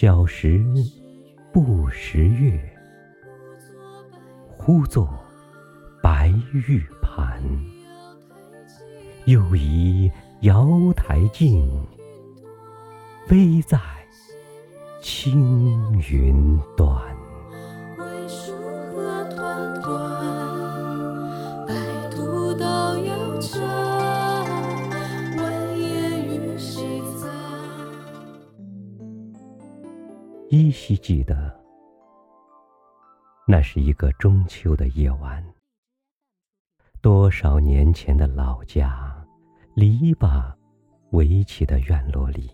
小时不识月，呼作白玉盘。又疑瑶台镜，飞在青云端。依稀记得，那是一个中秋的夜晚。多少年前的老家，篱笆围起的院落里，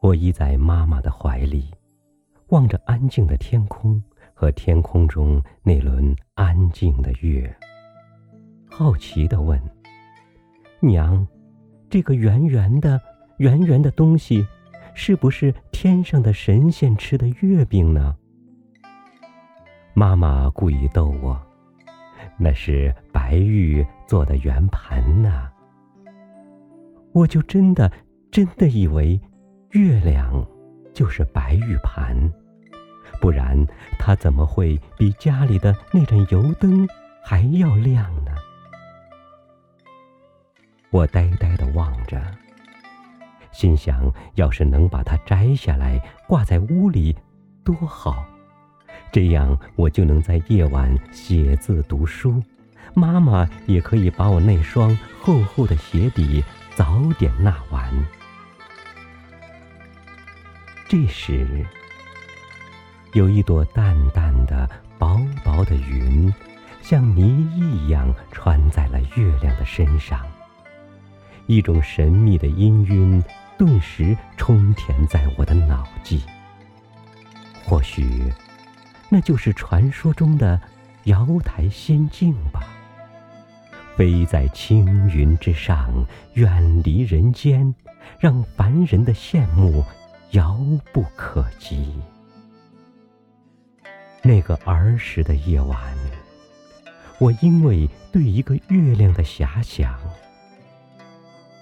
我依在妈妈的怀里，望着安静的天空和天空中那轮安静的月，好奇的问：“娘，这个圆圆的、圆圆的东西。”是不是天上的神仙吃的月饼呢？妈妈故意逗我，那是白玉做的圆盘呢。我就真的真的以为月亮就是白玉盘，不然它怎么会比家里的那盏油灯还要亮呢？我呆呆的望着。心想，要是能把它摘下来挂在屋里，多好！这样我就能在夜晚写字读书，妈妈也可以把我那双厚厚的鞋底早点纳完。这时，有一朵淡淡的、薄薄的云，像泥一样穿在了月亮的身上，一种神秘的氤氲。顿时充填在我的脑际。或许，那就是传说中的瑶台仙境吧。飞在青云之上，远离人间，让凡人的羡慕遥不可及。那个儿时的夜晚，我因为对一个月亮的遐想，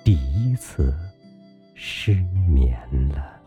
第一次。失眠了。